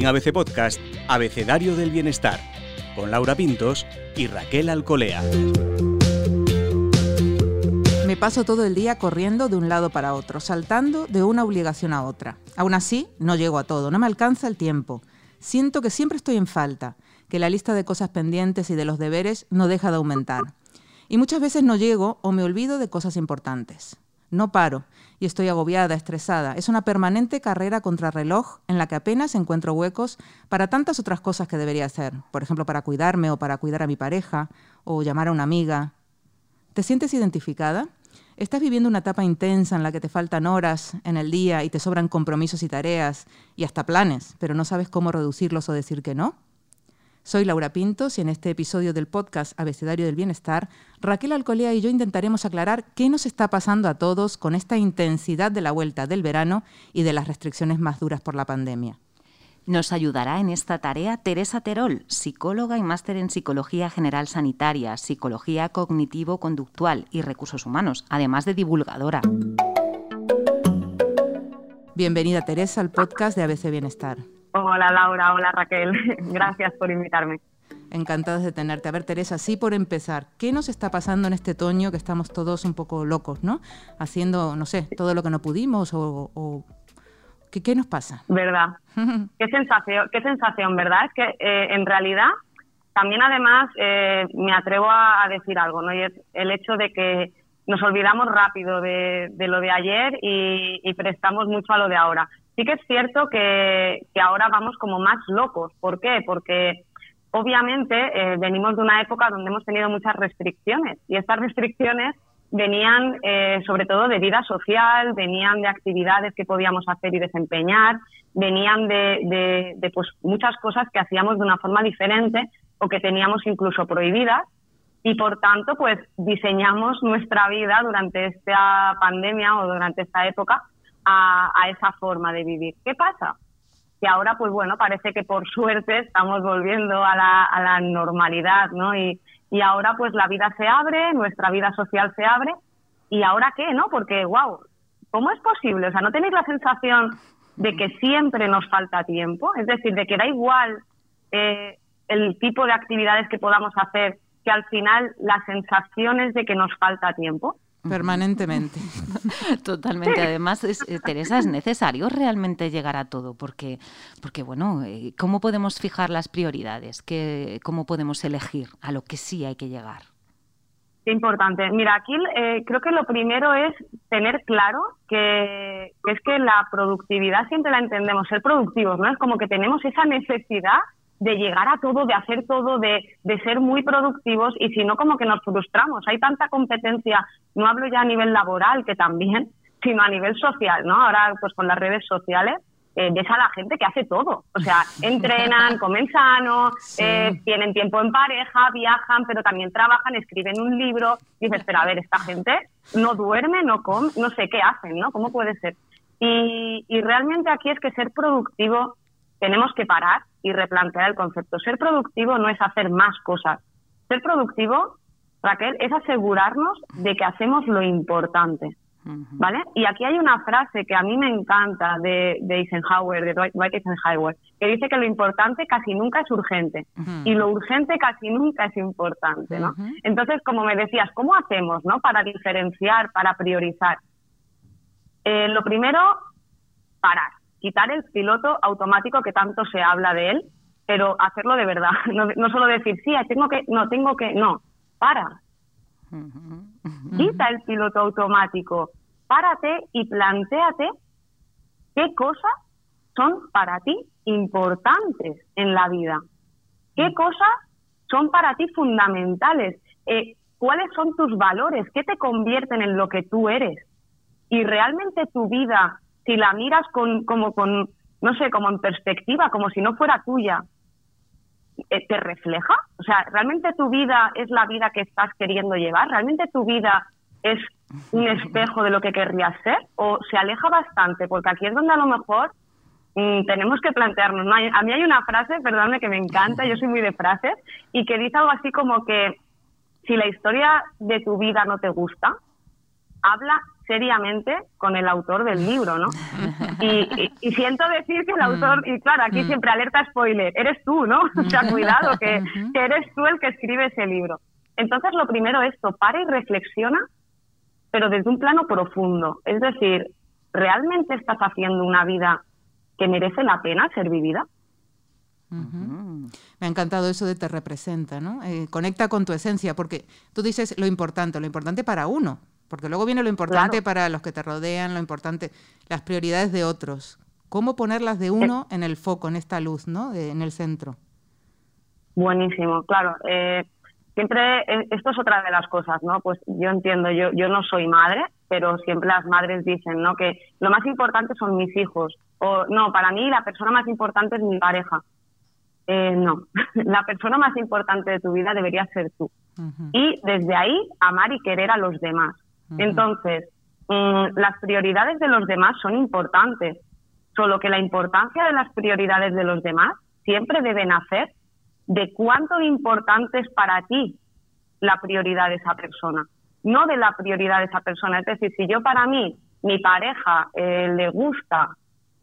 En ABC Podcast, Abecedario del Bienestar, con Laura Pintos y Raquel Alcolea. Me paso todo el día corriendo de un lado para otro, saltando de una obligación a otra. Aún así, no llego a todo, no me alcanza el tiempo. Siento que siempre estoy en falta, que la lista de cosas pendientes y de los deberes no deja de aumentar. Y muchas veces no llego o me olvido de cosas importantes. No paro y estoy agobiada, estresada. Es una permanente carrera contra reloj en la que apenas encuentro huecos para tantas otras cosas que debería hacer. Por ejemplo, para cuidarme o para cuidar a mi pareja o llamar a una amiga. ¿Te sientes identificada? ¿Estás viviendo una etapa intensa en la que te faltan horas en el día y te sobran compromisos y tareas y hasta planes, pero no sabes cómo reducirlos o decir que no? Soy Laura Pintos y en este episodio del podcast Abecedario del Bienestar, Raquel Alcolea y yo intentaremos aclarar qué nos está pasando a todos con esta intensidad de la vuelta del verano y de las restricciones más duras por la pandemia. Nos ayudará en esta tarea Teresa Terol, psicóloga y máster en Psicología General Sanitaria, Psicología Cognitivo-Conductual y Recursos Humanos, además de divulgadora. Bienvenida Teresa al podcast de ABC Bienestar. Hola Laura, hola Raquel, gracias por invitarme. Encantadas de tenerte. A ver, Teresa, sí por empezar, ¿qué nos está pasando en este otoño que estamos todos un poco locos, ¿no? Haciendo, no sé, todo lo que no pudimos o ¿Qué, nos pasa? ¿Verdad? qué sensación, qué sensación, ¿verdad? Es que eh, en realidad también además eh, me atrevo a, decir algo, ¿no? Y es el hecho de que nos olvidamos rápido de, lo de ayer y, prestamos mucho a lo de ahora. Sí que es cierto que, ahora vamos como más locos. ¿Por qué? Porque obviamente eh, venimos de una época donde hemos tenido muchas restricciones y estas restricciones venían eh, sobre todo de vida social, venían de actividades que podíamos hacer y desempeñar, venían de, pues, muchas cosas que hacíamos de una forma diferente o que teníamos incluso prohibidas y por tanto pues diseñamos nuestra vida durante esta pandemia o durante esta época a, esa forma de vivir. ¿Qué pasa? Que ahora pues bueno parece que por suerte estamos volviendo a la, a la normalidad, ¿no? Y, y ahora pues la vida se abre, nuestra vida social se abre y ahora qué, ¿no? Porque wow, ¿cómo es posible? O sea, ¿no tenéis la sensación de que siempre nos falta tiempo? Es decir, de que da igual eh, el tipo de actividades que podamos hacer, que al final la sensación es de que nos falta tiempo permanentemente. Totalmente. Además, eh, Teresa, es necesario realmente llegar a todo, porque, porque bueno, eh, ¿cómo podemos fijar las prioridades? ¿Qué, ¿Cómo podemos elegir a lo que sí hay que llegar? Qué importante. Mira, aquí eh, creo que lo primero es tener claro que, que, es que la productividad siempre la entendemos, ser productivos, ¿no? Es como que tenemos esa necesidad de llegar a todo, de hacer todo, de, de ser muy productivos y si no como que nos frustramos. Hay tanta competencia, no hablo ya a nivel laboral, que también, sino a nivel social, ¿no? Ahora pues con las redes sociales eh, ves a la gente que hace todo. O sea, entrenan, comen sano, eh, tienen tiempo en pareja, viajan, pero también trabajan, escriben un libro. dices, pero a ver, esta gente no duerme, no come, no sé qué hacen, ¿no? ¿Cómo puede ser? Y, y realmente aquí es que ser productivo tenemos que parar y replantear el concepto. Ser productivo no es hacer más cosas. Ser productivo, Raquel, es asegurarnos de que hacemos lo importante. ¿Vale? Y aquí hay una frase que a mí me encanta de, de Eisenhower, de Dwight Eisenhower, que dice que lo importante casi nunca es urgente y lo urgente casi nunca es importante, ¿no? Entonces, como me decías, ¿cómo hacemos, no? Para diferenciar, para priorizar. Eh, lo primero, parar quitar el piloto automático que tanto se habla de él, pero hacerlo de verdad, no, solo decir, sí, tengo que, no, tengo que, no, para. Quita el piloto automático, párate y planteate qué cosas son para ti importantes en la vida, qué cosas son para ti fundamentales, eh, cuáles son tus valores, qué te convierten en lo que tú eres. Y realmente tu vida si la miras con, como con, no sé, como en perspectiva, como si no fuera tuya, eh, ¿te refleja? O sea, ¿realmente tu vida es la vida que estás queriendo llevar? ¿Realmente tu vida es un espejo de lo que querrías ser? ¿O se aleja bastante? Porque aquí es donde a lo mejor mm, tenemos que plantearnos. A mí hay una frase, perdóname, que me encanta, yo soy muy de frases, y que dice algo así como que si la historia de tu vida no te gusta, habla seriamente con el autor del libro, ¿no? Y, siento decir que el autor, y claro, aquí mm. siempre alerta spoiler, eres tú, ¿no? O sea, cuidado, que, que eres tú el que escribe ese libro. Entonces, lo primero es para y reflexiona, pero desde un plano profundo. Es decir, ¿realmente estás haciendo una vida que merece la pena ser vivida? Me ha encantado eso de te representa, ¿no? Eh, conecta con tu esencia, porque tú dices lo importante, lo importante para uno, porque luego viene lo importante para los que te rodean, lo importante, las prioridades de otros. ¿Cómo ponerlas de eh. uno en el foco, en esta luz, ¿no? en el centro. Buenísimo, claro. Eh, siempre esto es otra de las cosas, ¿no? Pues yo entiendo, yo, yo no soy madre, pero siempre las madres dicen, ¿no? Que lo más importante son mis hijos. O no, para mí la persona más importante es mi pareja. Eh, no, la persona más importante de tu vida debería ser tú. Y desde ahí amar y querer a los demás. Entonces, mm, las prioridades de los demás son importantes, solo que la importancia de las prioridades de los demás siempre debe nacer de cuánto importante es para ti la prioridad de esa persona, no de la prioridad de esa persona. Es decir, si yo para mí, mi pareja eh, le gusta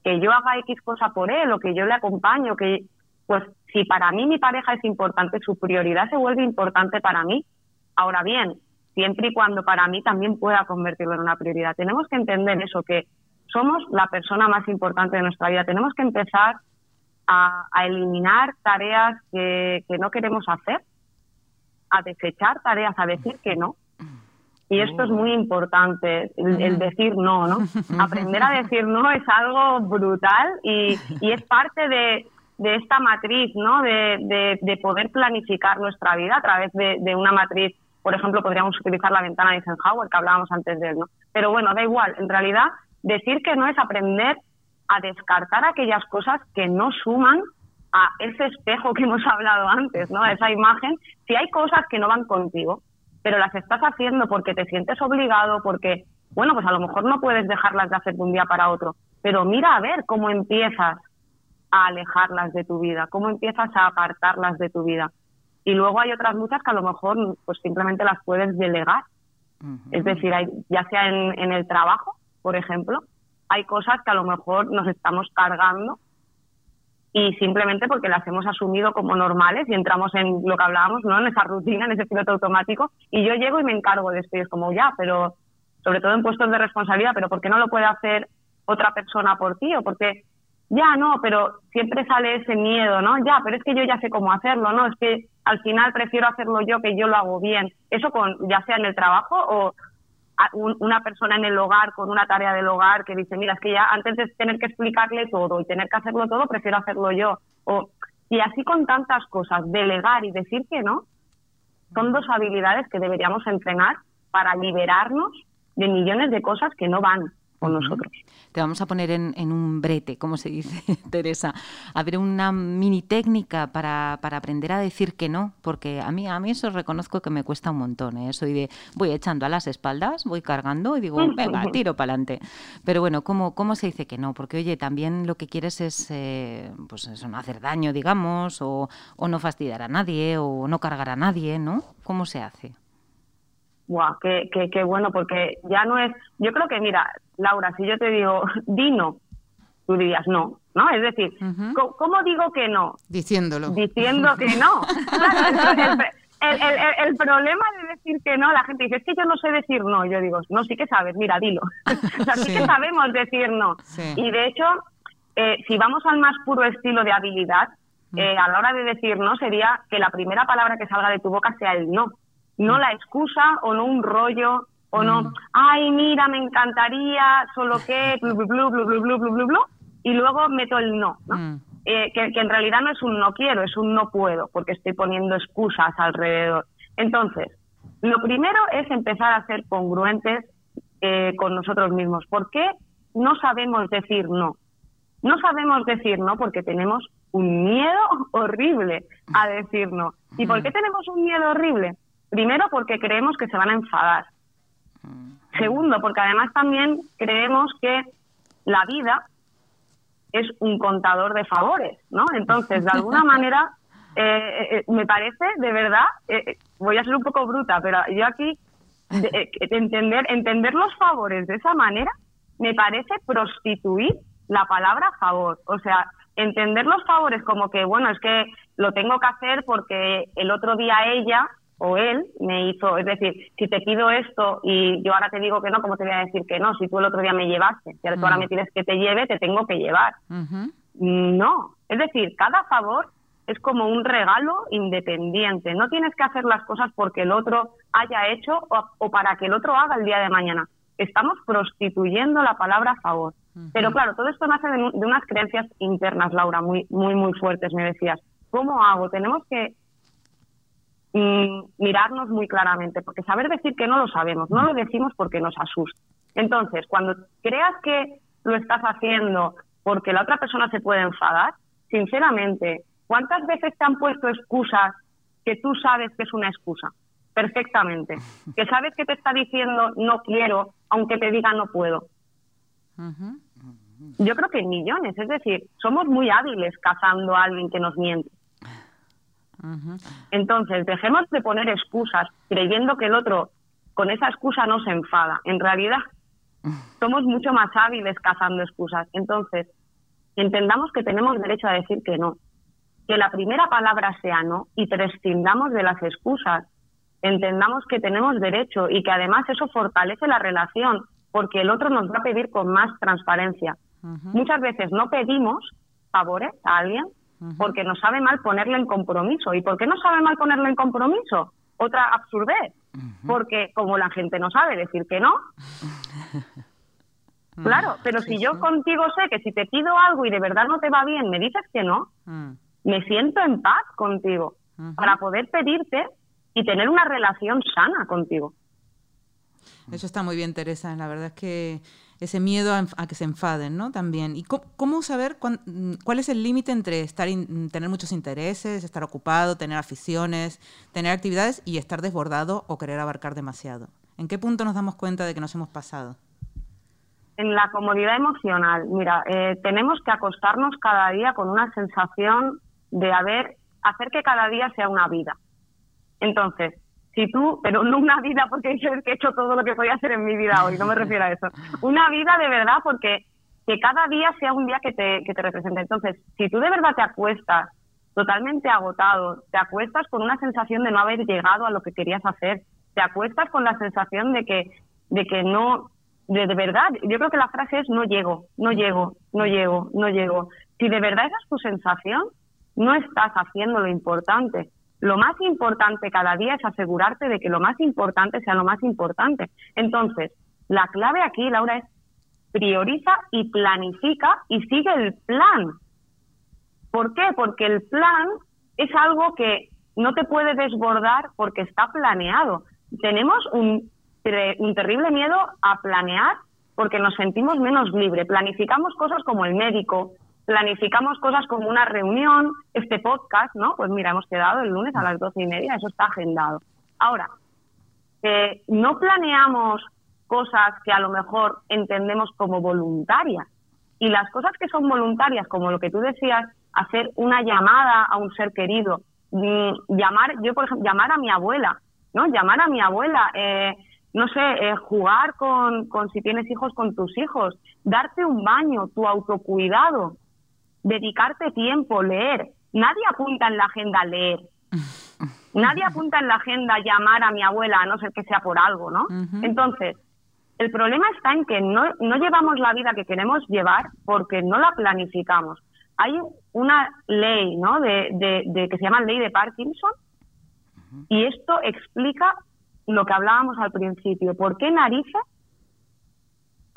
que yo haga X cosa por él o que yo le acompaño, que pues si para mí mi pareja es importante, su prioridad se vuelve importante para mí. Ahora bien, siempre y cuando para mí también pueda convertirlo en una prioridad. Tenemos que entender eso, que somos la persona más importante de nuestra vida. Tenemos que empezar a, eliminar tareas que, no queremos hacer, a desechar tareas, a decir que no. Y esto es muy importante, el, decir no, ¿no? Aprender a decir no es algo brutal y, es parte de, esta matriz, ¿no? De, poder planificar nuestra vida a través de, una matriz por ejemplo, podríamos utilizar la ventana de Eisenhower, que hablábamos antes de él, ¿no? Pero bueno, da igual, en realidad, decir que no es aprender a descartar aquellas cosas que no suman a ese espejo que hemos hablado antes, ¿no? A esa imagen. Si hay cosas que no van contigo, pero las estás haciendo porque te sientes obligado, porque, bueno, pues a lo mejor no puedes dejarlas de hacer de un día para otro, pero mira a ver cómo empiezas a alejarlas de tu vida, cómo empiezas a apartarlas de tu vida. Y luego hay otras muchas que a lo mejor pues simplemente las puedes delegar. Es decir, ya sea en, el trabajo, por ejemplo, hay cosas que a lo mejor nos estamos cargando y simplemente porque las hemos asumido como normales y entramos en lo que hablábamos, ¿no? En esa rutina, en ese piloto automático y yo llego y me encargo de esto y es como ya, pero sobre todo en puestos de responsabilidad, pero ¿por qué no lo puede hacer otra persona por ti o porque ya no, pero siempre sale ese miedo, ¿no? Ya, pero es que yo ya sé cómo hacerlo, ¿no? Es que al final prefiero hacerlo yo que yo lo hago bien. Eso con, ya sea en el trabajo o una persona en el hogar con una tarea del hogar que dice, mira, es que ya antes de tener que explicarle todo y tener que hacerlo todo, prefiero hacerlo yo. O, y así con tantas cosas, delegar y decir que no, son dos habilidades que deberíamos entrenar para liberarnos de millones de cosas que no van con nosotros. Te vamos a poner en, un brete, como se dice, Teresa. A ver, una mini técnica para, aprender a decir que no, porque a mí, a mí eso reconozco que me cuesta un montón. ¿eh? Soy de, voy echando a las espaldas, voy cargando y digo, venga, tiro para adelante. Pero bueno, ¿cómo, ¿cómo se dice que no? Porque, oye, también lo que quieres es, eh, pues eso, no hacer daño, digamos, o, o no fastidiar a nadie, o no cargar a nadie, ¿no? ¿Cómo se hace? Guau, qué, qué, qué, bueno, porque ya no es. Yo creo que, mira, Laura, si yo te digo, di no, tú dirías no, ¿no? Es decir, ¿cómo, digo que no? Diciéndolo. Diciendo que no. el, problema de decir que no, la gente dice, es que yo no sé decir no. Yo digo, no, sí que sabes, mira, dilo. o sea, sí, que sabemos decir no. Y de hecho, eh, si vamos al más puro estilo de habilidad, eh, a la hora de decir no, sería que la primera palabra que salga de tu boca sea el no no mm. la excusa o no un rollo o no, mm. ay, mira, me encantaría, solo que, blu, blu, blu, blu, blu, blu, blu, y luego meto el no, mm. eh, que, en realidad no es un no quiero, es un no puedo, porque estoy poniendo excusas alrededor. Entonces, lo primero es empezar a ser congruentes eh, con nosotros mismos. ¿Por qué no sabemos decir no? No sabemos decir no porque tenemos un miedo horrible a decir no. ¿Y por qué tenemos un miedo horrible? Primero, porque creemos que se van a enfadar. Segundo, porque además también creemos que la vida es un contador de favores, ¿no? Entonces, de alguna manera, eh, eh, me parece, de verdad, eh, voy a ser un poco bruta, pero yo aquí eh, entender, entender los favores de esa manera me parece prostituir la palabra favor. O sea, entender los favores como que, bueno, es que lo tengo que hacer porque el otro día ella o él me hizo, es decir, si te pido esto y yo ahora te digo que no, ¿cómo te voy a decir que no? Si tú el otro día me llevaste, si ahora mm. me pides que te lleve, te tengo que llevar. No, es decir, cada favor es como un regalo independiente. No tienes que hacer las cosas porque el otro haya hecho o, para que el otro haga el día de mañana. Estamos prostituyendo la palabra favor. Pero claro, todo esto nace de, de, unas creencias internas, Laura, muy, muy, muy fuertes, me decías. ¿Cómo hago? Tenemos que mm, mirarnos muy claramente, porque saber decir que no lo sabemos, no lo decimos porque nos asusta. Entonces, cuando creas que lo estás haciendo porque la otra persona se puede enfadar, sinceramente, ¿cuántas veces te han puesto excusas que tú sabes que es una excusa? Perfectamente. Que sabes que te está diciendo no quiero, aunque te diga no puedo. Yo creo que millones, es decir, somos muy hábiles cazando a alguien que nos miente. Entonces, dejemos de poner excusas creyendo que el otro con esa excusa no se enfada. En realidad, somos mucho más hábiles cazando excusas. Entonces, entendamos que tenemos derecho a decir que no. Que la primera palabra sea no y prescindamos de las excusas. Entendamos que tenemos derecho y que además eso fortalece la relación porque el otro nos va a pedir con más transparencia. Muchas veces no pedimos favores a alguien porque nos sabe mal ponerle en compromiso. ¿Y por qué nos sabe mal ponerle en compromiso? Otra absurdez. Porque como la gente no sabe decir que no. claro, pero si yo contigo sé que si te pido algo y de verdad no te va bien, me dices que no, mm. me siento en paz contigo para poder pedirte y tener una relación sana contigo. Eso está muy bien, Teresa. La verdad es que ese miedo a, que se enfaden, ¿no? También. ¿Y cómo, saber mm, cuál es el límite entre estar tener muchos intereses, estar ocupado, tener aficiones, tener actividades y estar desbordado o querer abarcar demasiado? ¿En qué punto nos damos cuenta de que nos hemos pasado? En la comodidad emocional. Mira, eh, tenemos que acostarnos cada día con una sensación de haber, hacer que cada día sea una vida. Entonces, si tú, pero no una vida porque que he hecho todo lo que podía hacer en mi vida hoy, no me refiero a eso. Una vida de verdad porque que cada día sea un día que te, que te represente. Entonces, si tú de verdad te acuestas totalmente agotado, te acuestas con una sensación de no haber llegado a lo que querías hacer, te acuestas con la sensación de que, de que no, de, de verdad, yo creo que la frase es no llego, no llego, no llego, no llego. Si de verdad esa es tu sensación, no estás haciendo lo importante. Lo más importante cada día es asegurarte de que lo más importante sea lo más importante. Entonces, la clave aquí, Laura, es prioriza y planifica y sigue el plan. ¿Por qué? Porque el plan es algo que no te puede desbordar porque está planeado. Tenemos un, un terrible miedo a planear porque nos sentimos menos libres. Planificamos cosas como el médico, planificamos cosas como una reunión, este podcast, ¿no? Pues mira, hemos quedado el lunes a las doce y media, eso está agendado. Ahora, eh, no planeamos cosas que a lo mejor entendemos como voluntarias. Y las cosas que son voluntarias, como lo que tú decías, hacer una llamada a un ser querido, mm, llamar, yo por ejemplo, llamar a mi abuela, ¿no? Llamar a mi abuela, eh, no sé, eh, jugar con, con si tienes hijos con tus hijos, darte un baño, tu autocuidado, dedicarte tiempo, leer. Nadie apunta en la agenda leer. Nadie apunta en la agenda llamar a mi abuela, a no ser que sea por algo, ¿no? Entonces, el problema está en que no, no llevamos la vida que queremos llevar porque no la planificamos. Hay una ley, ¿no? De, de, que se llama ley de Parkinson y esto explica lo que hablábamos al principio. ¿Por qué narices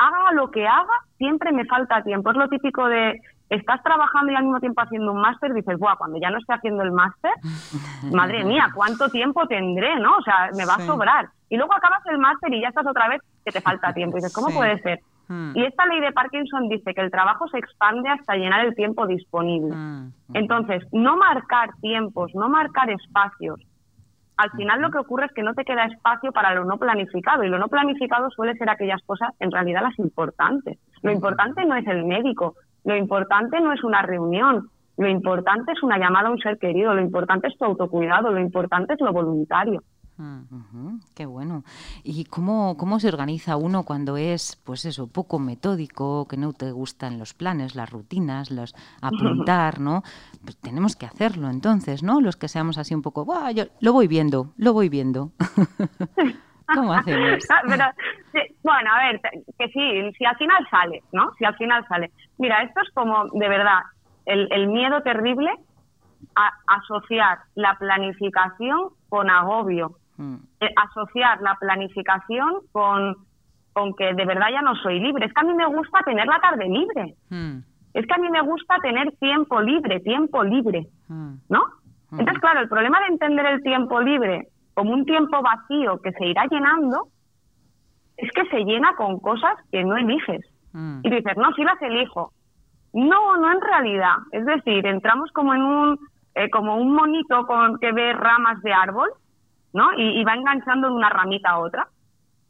haga lo que haga, siempre me falta tiempo. Es lo típico de estás trabajando y al mismo tiempo haciendo un máster, dices, Buah, cuando ya no esté haciendo el máster, madre mía, ¿cuánto tiempo tendré? ¿no? O sea, me va a sobrar. Y luego acabas el máster y ya estás otra vez que te falta tiempo. Y dices, ¿cómo puede ser? Hmm. Y esta ley de Parkinson dice que el trabajo se expande hasta llenar el tiempo disponible. Hmm. Entonces, no marcar tiempos, no marcar espacios. Al final lo que ocurre es que no te queda espacio para lo no planificado y lo no planificado suele ser aquellas cosas en realidad las importantes. Lo importante no es el médico, lo importante no es una reunión, lo importante es una llamada a un ser querido, lo importante es tu autocuidado, lo importante es lo voluntario. qué bueno. ¿Y cómo, cómo se organiza uno cuando es, pues eso, poco metódico, que no te gustan los planes, las rutinas, los apuntar, ¿no? Pues tenemos que hacerlo entonces, ¿no? Los que seamos así un poco, yo lo voy viendo, lo voy viendo. ¿Cómo hacemos? bueno, a ver, que sí, si al final sale, ¿no? Si al final sale. Mira, esto es como, de verdad, el, el miedo terrible a asociar la planificación con agobio, mm. eh, asociar la planificación con, con que de verdad ya no soy libre. Es que a mí me gusta tener la tarde libre. Mm. Es que a mí me gusta tener tiempo libre, tiempo libre, mm. ¿no? Entonces, claro, el problema de entender el tiempo libre como un tiempo vacío que se irá llenando es que se llena con cosas que no eliges. Y dices, no, sí las elijo. No, no en realidad. Es decir, entramos como en un eh, como un monito con que ve ramas de árbol, ¿no? Y, va enganchando de una ramita a otra.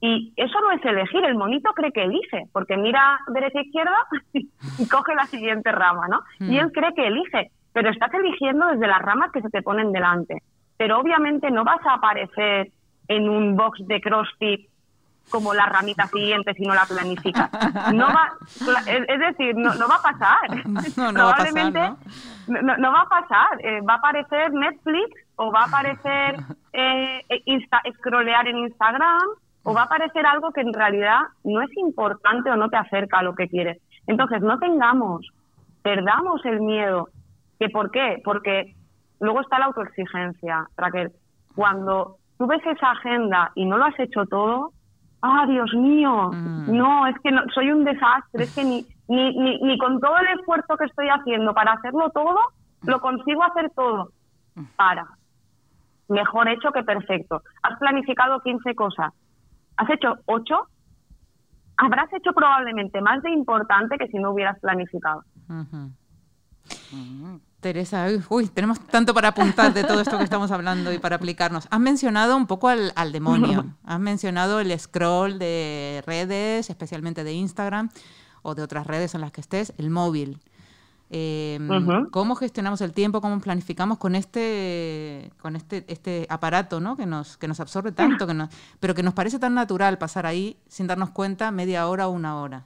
Y eso no es elegir, el monito cree que elige, porque mira derecha e izquierda y coge la siguiente rama, ¿no? Y él mm. cree que elige, pero estás eligiendo desde las ramas que se te ponen delante. Pero obviamente no vas a aparecer en un box de CrossFit como la ramita siguiente si no la planificas. No va, es decir, no, va a pasar. Probablemente no, va a pasar. Eh, va a aparecer Netflix o va a aparecer eh, Insta, scrollear en Instagram o va a aparecer algo que en realidad no es importante o no te acerca a lo que quieres. Entonces, no tengamos, perdamos el miedo. ¿Que ¿Por qué? Porque luego está la autoexigencia, Raquel. Cuando tú ves esa agenda y no lo has hecho todo, ah, Dios mío, mm. no, es que no, soy un desastre, es que ni, ni, ni, ni, con todo el esfuerzo que estoy haciendo para hacerlo todo, lo consigo hacer todo. Para. Mejor hecho que perfecto. Has planificado 15 cosas. ¿Has hecho 8? Habrás hecho probablemente más de importante que si no hubieras planificado. Teresa, uy, tenemos tanto para apuntar de todo esto que estamos hablando y para aplicarnos. Has mencionado un poco al, demonio, has mencionado el scroll de redes, especialmente de Instagram o de otras redes en las que estés, el móvil. Em, ¿Cómo gestionamos el tiempo? ¿Cómo planificamos con este, con este, este aparato ¿no? que, nos, que nos absorbe tanto, que nos, pero que nos parece tan natural pasar ahí sin darnos cuenta media hora o una hora?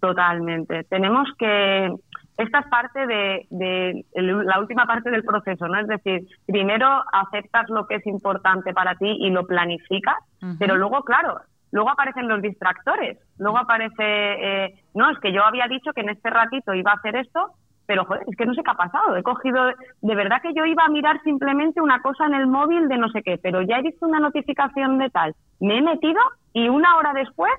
Totalmente. Tenemos que esta es parte de, la última parte del proceso, ¿no? Es decir, primero aceptas lo que es importante para ti y lo planificas, pero luego, claro, luego aparecen los distractores, luego aparece, eh, no, es que yo había dicho que en este ratito iba a hacer esto, pero joder, es que no sé qué ha pasado, he cogido, de verdad que yo iba a mirar simplemente una cosa en el móvil de no sé qué, pero ya he visto una notificación de tal, me he metido y una hora después,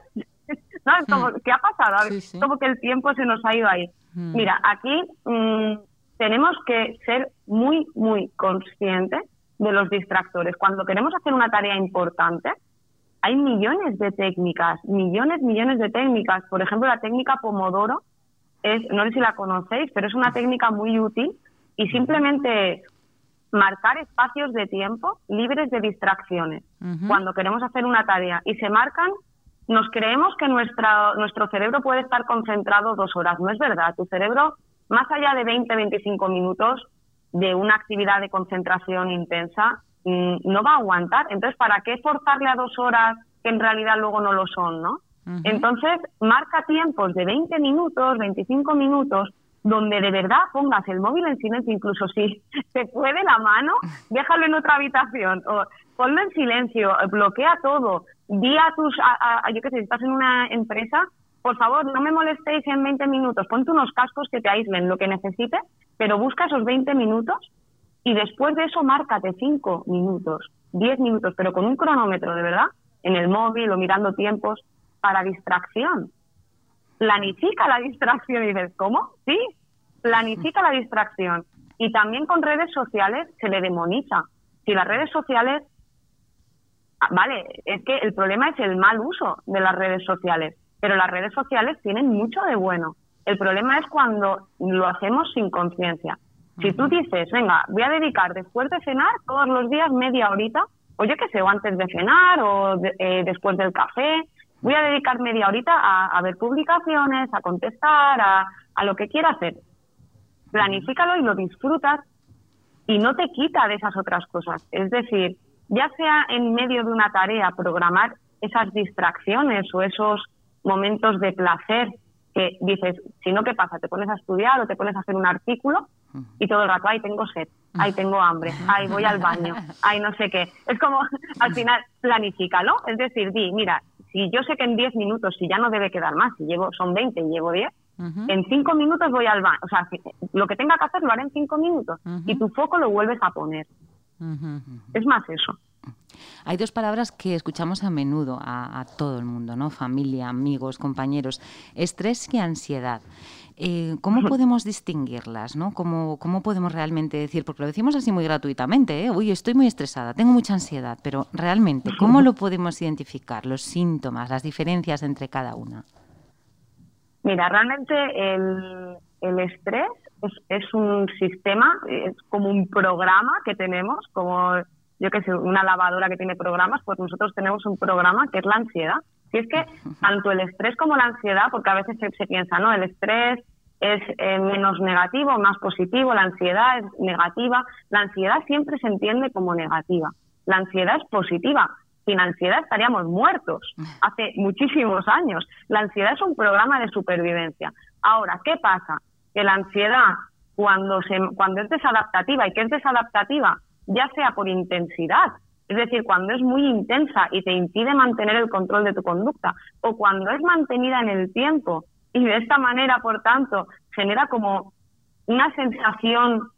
¿sabes? Como, ¿Qué ha pasado? Como que el tiempo se nos ha ido ahí. Mm. Mira, aquí mm, tenemos que ser muy, muy conscientes de los distractores. Cuando queremos hacer una tarea importante, hay millones de técnicas, millones, millones de técnicas. Por ejemplo, la técnica Pomodoro, es, no sé si la conocéis, pero es una técnica muy útil y simplemente marcar espacios de tiempo libres de distracciones cuando queremos hacer una tarea y se marcan nos creemos que nuestra, nuestro cerebro puede estar concentrado dos horas. No es verdad. Tu cerebro, más allá de 20, 25 minutos de una actividad de concentración intensa, mm, no va a aguantar. Entonces, ¿para qué forzarle a dos horas que en realidad luego no lo son, no? Entonces, marca tiempos de 20 minutos, 25 minutos, donde de verdad pongas el móvil en silencio, incluso si te puede la mano, déjalo en otra habitación o ponlo en silencio, bloquea todo, di a tus, yo qué sé, si estás en una empresa, por favor, no me molestéis en 20 minutos, ponte unos cascos que te aíslen lo que necesites, pero busca esos 20 minutos y después de eso márcate 5 minutos, 10 minutos, pero con un cronómetro, de verdad, en el móvil o mirando tiempos para distracción. Planifica la distracción y dices, ¿cómo? Sí, planifica la distracción. Y también con redes sociales se le demoniza. Si las redes sociales vale, es que el problema es el mal uso de las redes sociales, pero las redes sociales tienen mucho de bueno. El problema es cuando lo hacemos sin conciencia. Si tú dices, venga, voy a dedicar después de cenar todos los días media horita, o yo qué sé, o antes de cenar, o eh, después del café, voy a dedicar media horita a, ver publicaciones, a contestar, a, a lo que quiera hacer. Planifícalo y lo disfrutas y no te quita de esas otras cosas. Es decir, ya sea en medio de una tarea, programar esas distracciones o esos momentos de placer que dices, si no, ¿qué pasa? Te pones a estudiar o te pones a hacer un artículo y todo el rato, ay, tengo sed, ay, tengo hambre, ay, voy al baño, ay, no sé qué. Es como, al final, planifícalo. Es decir, di, mira, si yo sé que en 10 minutos, si ya no debe quedar más, si llevo, son 20 y llevo 10, en 5 minutos voy al baño. O sea, lo que tenga que hacer lo haré en 5 minutos y tu foco lo vuelves a poner. Es más eso. Hay dos palabras que escuchamos a menudo a, todo el mundo, ¿no? Familia, amigos, compañeros. Estrés y ansiedad. Eh, ¿Cómo podemos distinguirlas? ¿no? ¿Cómo, ¿Cómo, podemos realmente decir? Porque lo decimos así muy gratuitamente, ¿eh? Uy, estoy muy estresada, tengo mucha ansiedad, pero realmente, ¿cómo lo podemos identificar? Los síntomas, las diferencias entre cada una. Mira, realmente el, el estrés es, es, un sistema, es como un programa que tenemos, como yo que sé, una lavadora que tiene programas, pues nosotros tenemos un programa que es la ansiedad. Si es que tanto el estrés como la ansiedad, porque a veces se, piensa, ¿no? El estrés es eh, menos negativo, más positivo, la ansiedad es negativa. La ansiedad siempre se entiende como negativa. La ansiedad es positiva. Sin ansiedad estaríamos muertos hace muchísimos años. La ansiedad es un programa de supervivencia. Ahora, ¿qué pasa? Que la ansiedad, cuando, se, cuando es desadaptativa, ¿y qué es desadaptativa? ya sea por intensidad, es decir, cuando es muy intensa y te impide mantener el control de tu conducta, o cuando es mantenida en el tiempo y de esta manera, por tanto, genera como una sensación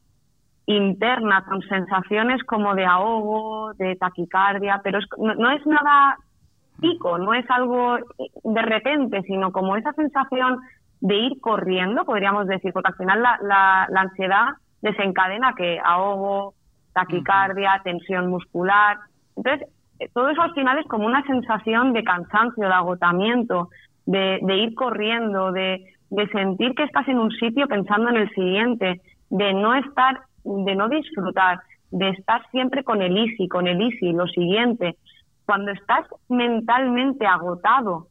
interna, con sensaciones como de ahogo, de taquicardia, pero no, es nada pico, no es algo de repente, sino como esa sensación de ir corriendo, podríamos decir, porque al final la, la, la ansiedad desencadena que ahogo, taquicardia, tensión muscular. Entonces, eh, todo eso al final es como una sensación de cansancio, de agotamiento, de, ir corriendo, de, sentir que estás en un sitio pensando en el siguiente, de no estar, de no disfrutar, de estar siempre con el easy, con el easy, lo siguiente. Cuando estás mentalmente agotado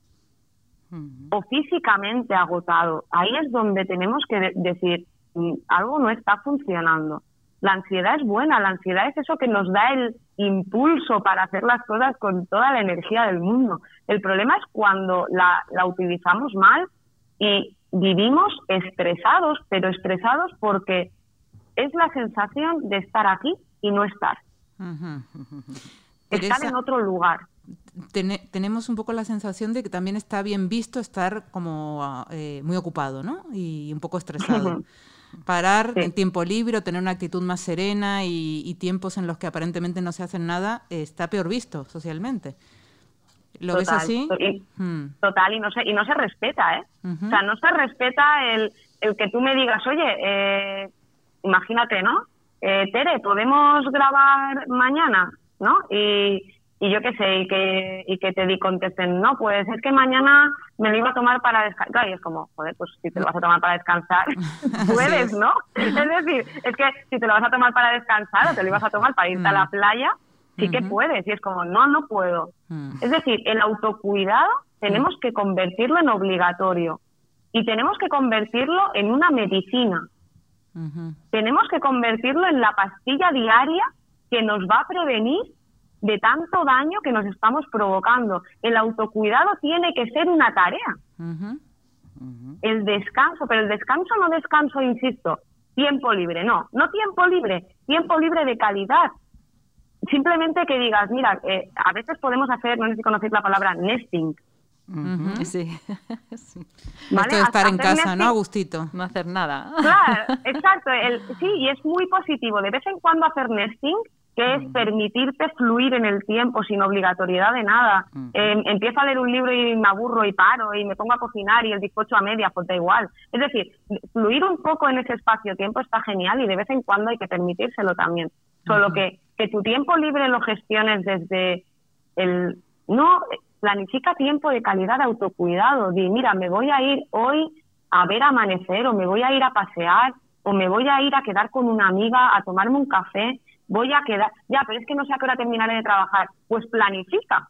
o físicamente agotado, ahí es donde tenemos que decir, mm, algo no está funcionando. La ansiedad es buena, la ansiedad es eso que nos da el impulso para hacer las cosas con toda la energía del mundo. El problema es cuando la, utilizamos mal y vivimos estresados, pero estresados porque es la sensación de estar aquí y no estar. Estar en otro lugar. Tenemos un poco la sensación de que también está bien visto estar como eh, muy ocupado, ¿no? Y un poco estresado. Parar en tiempo libre o tener una actitud más serena y, tiempos en los que aparentemente no se hacen nada está peor visto socialmente. ¿Lo ves así? Hmm. Total, y no se, y no se respeta, ¿eh? O sea, no se respeta el, el que tú me digas, oye, eh, imagínate, ¿no? Eh, Tere, ¿podemos grabar mañana? ¿No? Y, y yo qué sé, y que, y que te di contesten, no, pues es que mañana me lo iba a tomar para descansar. Y es como, joder, pues si te lo vas a tomar para descansar, puedes, ¿no? Es decir, es que si te lo vas a tomar para descansar o te lo ibas a tomar para irte a la mm. playa, sí que puedes. Y es como, no, no puedo. Mm. Es decir, el autocuidado tenemos que convertirlo en obligatorio y tenemos que convertirlo en una medicina. Tenemos que convertirlo en la pastilla diaria que nos va a prevenir de tanto daño que nos estamos provocando. El autocuidado tiene que ser una tarea. El descanso, pero el descanso no descanso, insisto, tiempo libre, no, no tiempo libre, tiempo libre de calidad. Simplemente que digas, mira, eh, a veces podemos hacer, no sé si conocéis la palabra nesting. Sí. ¿Vale? estar en casa, ¿no, Agustito? No hacer nada. Claro, exacto. El, sí, y es muy positivo. De vez en cuando hacer nesting que es permitirte fluir en el tiempo sin obligatoriedad de nada. Em, empiezo a leer un libro y me aburro y paro y me pongo a cocinar y el bizcocho a media, pues da igual. Es decir, fluir un poco en ese espacio-tiempo está genial y de vez en cuando hay que permitírselo también. Solo que, que tu tiempo libre lo gestiones desde el... No, planifica tiempo de calidad de autocuidado. Di, mira, me voy a ir hoy a ver amanecer o me voy a ir a pasear o me voy a ir a quedar con una amiga a tomarme un café voy a quedar, ya, pero es que no sé a qué hora terminaré de trabajar, pues planifica.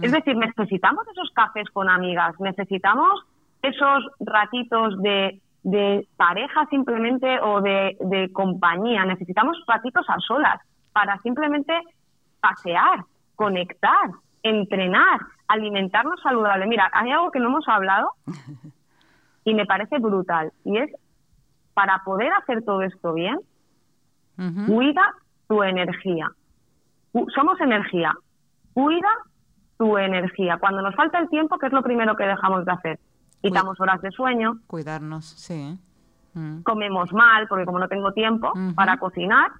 Es decir, necesitamos esos cafés con amigas, necesitamos esos ratitos de, de pareja simplemente o de, de compañía, necesitamos ratitos a solas. para simplemente pasear, conectar, entrenar, alimentarnos saludable. Mira, hay algo que no hemos hablado y me parece brutal y es para poder hacer todo esto bien, cuida tu energía. Somos energía. Cuida tu energía. Cuando nos falta el tiempo, ¿qué es lo primero que dejamos de hacer? Quitamos horas de sueño. Cuidarnos, sí. Mm. Comemos mal, porque como no tengo tiempo para cocinar,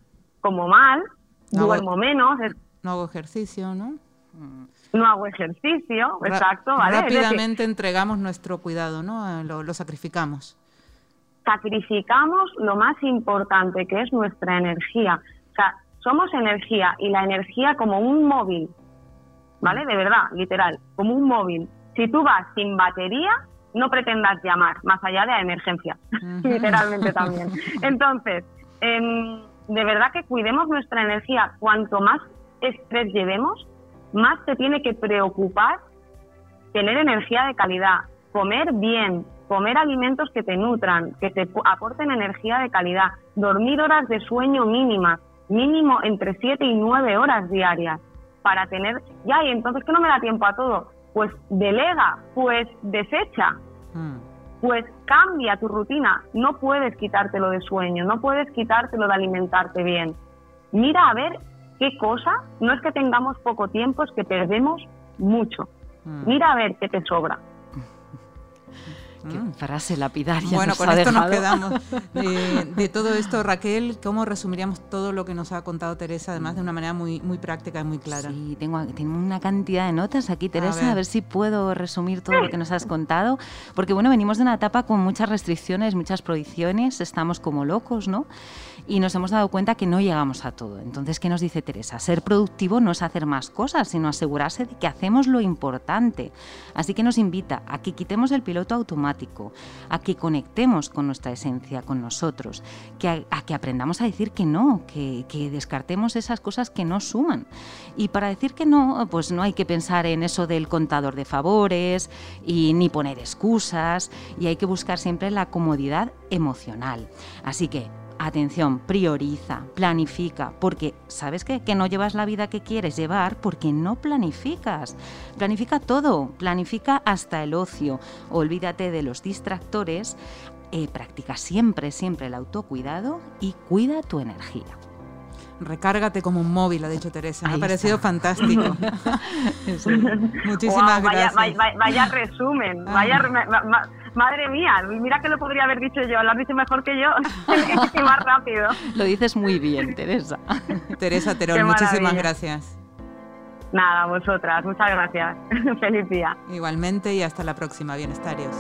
como mal, duermo menos. No hago ejercicio, ¿no? No hago ejercicio, exacto, ¿vale? Rápidamente entregamos nuestro cuidado, ¿no? lo sacrificamos. Sacrificamos lo más importante, que es nuestra energía. O sea, somos energía y la energía como un móvil, ¿vale? De verdad, literal, como un móvil. Si tú vas sin batería, no pretendas llamar, más allá de la emergencia, literalmente también. Entonces, em, de verdad que cuidemos nuestra energía. Cuanto más estrés llevemos, más te tiene que preocupar tener energía de calidad, comer bien, comer alimentos que te nutran, que te aporten energía de calidad, dormir horas de sueño mínimas, mínimo entre 7 y 9 horas diarias para tener, ya, y entonces que no me da tiempo a todo, pues delega, pues desecha, mm. pues cambia tu rutina, no puedes quitártelo de sueño, no puedes quitártelo de alimentarte bien. Mira a ver qué cosa, no es que tengamos poco tiempo, es que perdemos mucho. Mm. Mira a ver qué te sobra. Qué mm. frase lapidaria. Bueno, con esto nos quedamos. De, todo esto, Raquel, ¿cómo resumiríamos todo lo que nos ha contado Teresa, además de una manera muy, muy práctica y muy clara? Sí, tengo, tengo una cantidad de notas aquí, Teresa, a ver. si puedo resumir todo lo que nos has contado. Porque, bueno, venimos de una etapa con muchas restricciones, muchas prohibiciones, estamos como locos, ¿no? y nos hemos dado cuenta que no llegamos a todo. Entonces, ¿qué nos dice Teresa? Ser productivo no es hacer más cosas, sino asegurarse de que hacemos lo importante. Así que nos invita a que quitemos el piloto automático, a que conectemos con nuestra esencia, con nosotros, que a, que aprendamos a decir que no, que, que descartemos esas cosas que no suman. Y para decir que no, pues no hay que pensar en eso del contador de favores y ni poner excusas y hay que buscar siempre la comodidad emocional. Así que atención, prioriza, planifica, porque ¿sabes qué? Que no llevas la vida que quieres llevar porque no planificas. Planifica todo, planifica hasta el ocio, olvídate de los distractores, eh, practica siempre, siempre el autocuidado y cuida tu energía. Recárgate como un móvil, ha dicho Teresa. Me ha parecido fantástico. Muchísimas gracias. Vaya, resumen, vaya, ah. Madre mía, mira que lo podría haber dicho yo, lo has dicho mejor que yo y más rápido. Lo dices muy bien, Teresa. Teresa Terón, muchísimas gracias. Nada, vosotras, muchas gracias. Feliz día. Igualmente y hasta la próxima, bienestarios.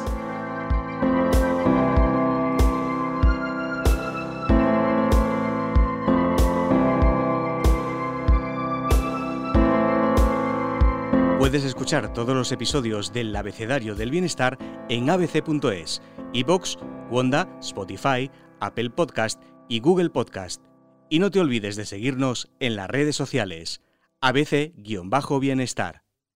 Puedes escuchar todos los episodios del Abecedario del Bienestar en abc.es, iBox, Wanda, Spotify, Apple Podcast y Google Podcast. Y no te olvides de seguirnos en las redes sociales. ABC-Bienestar.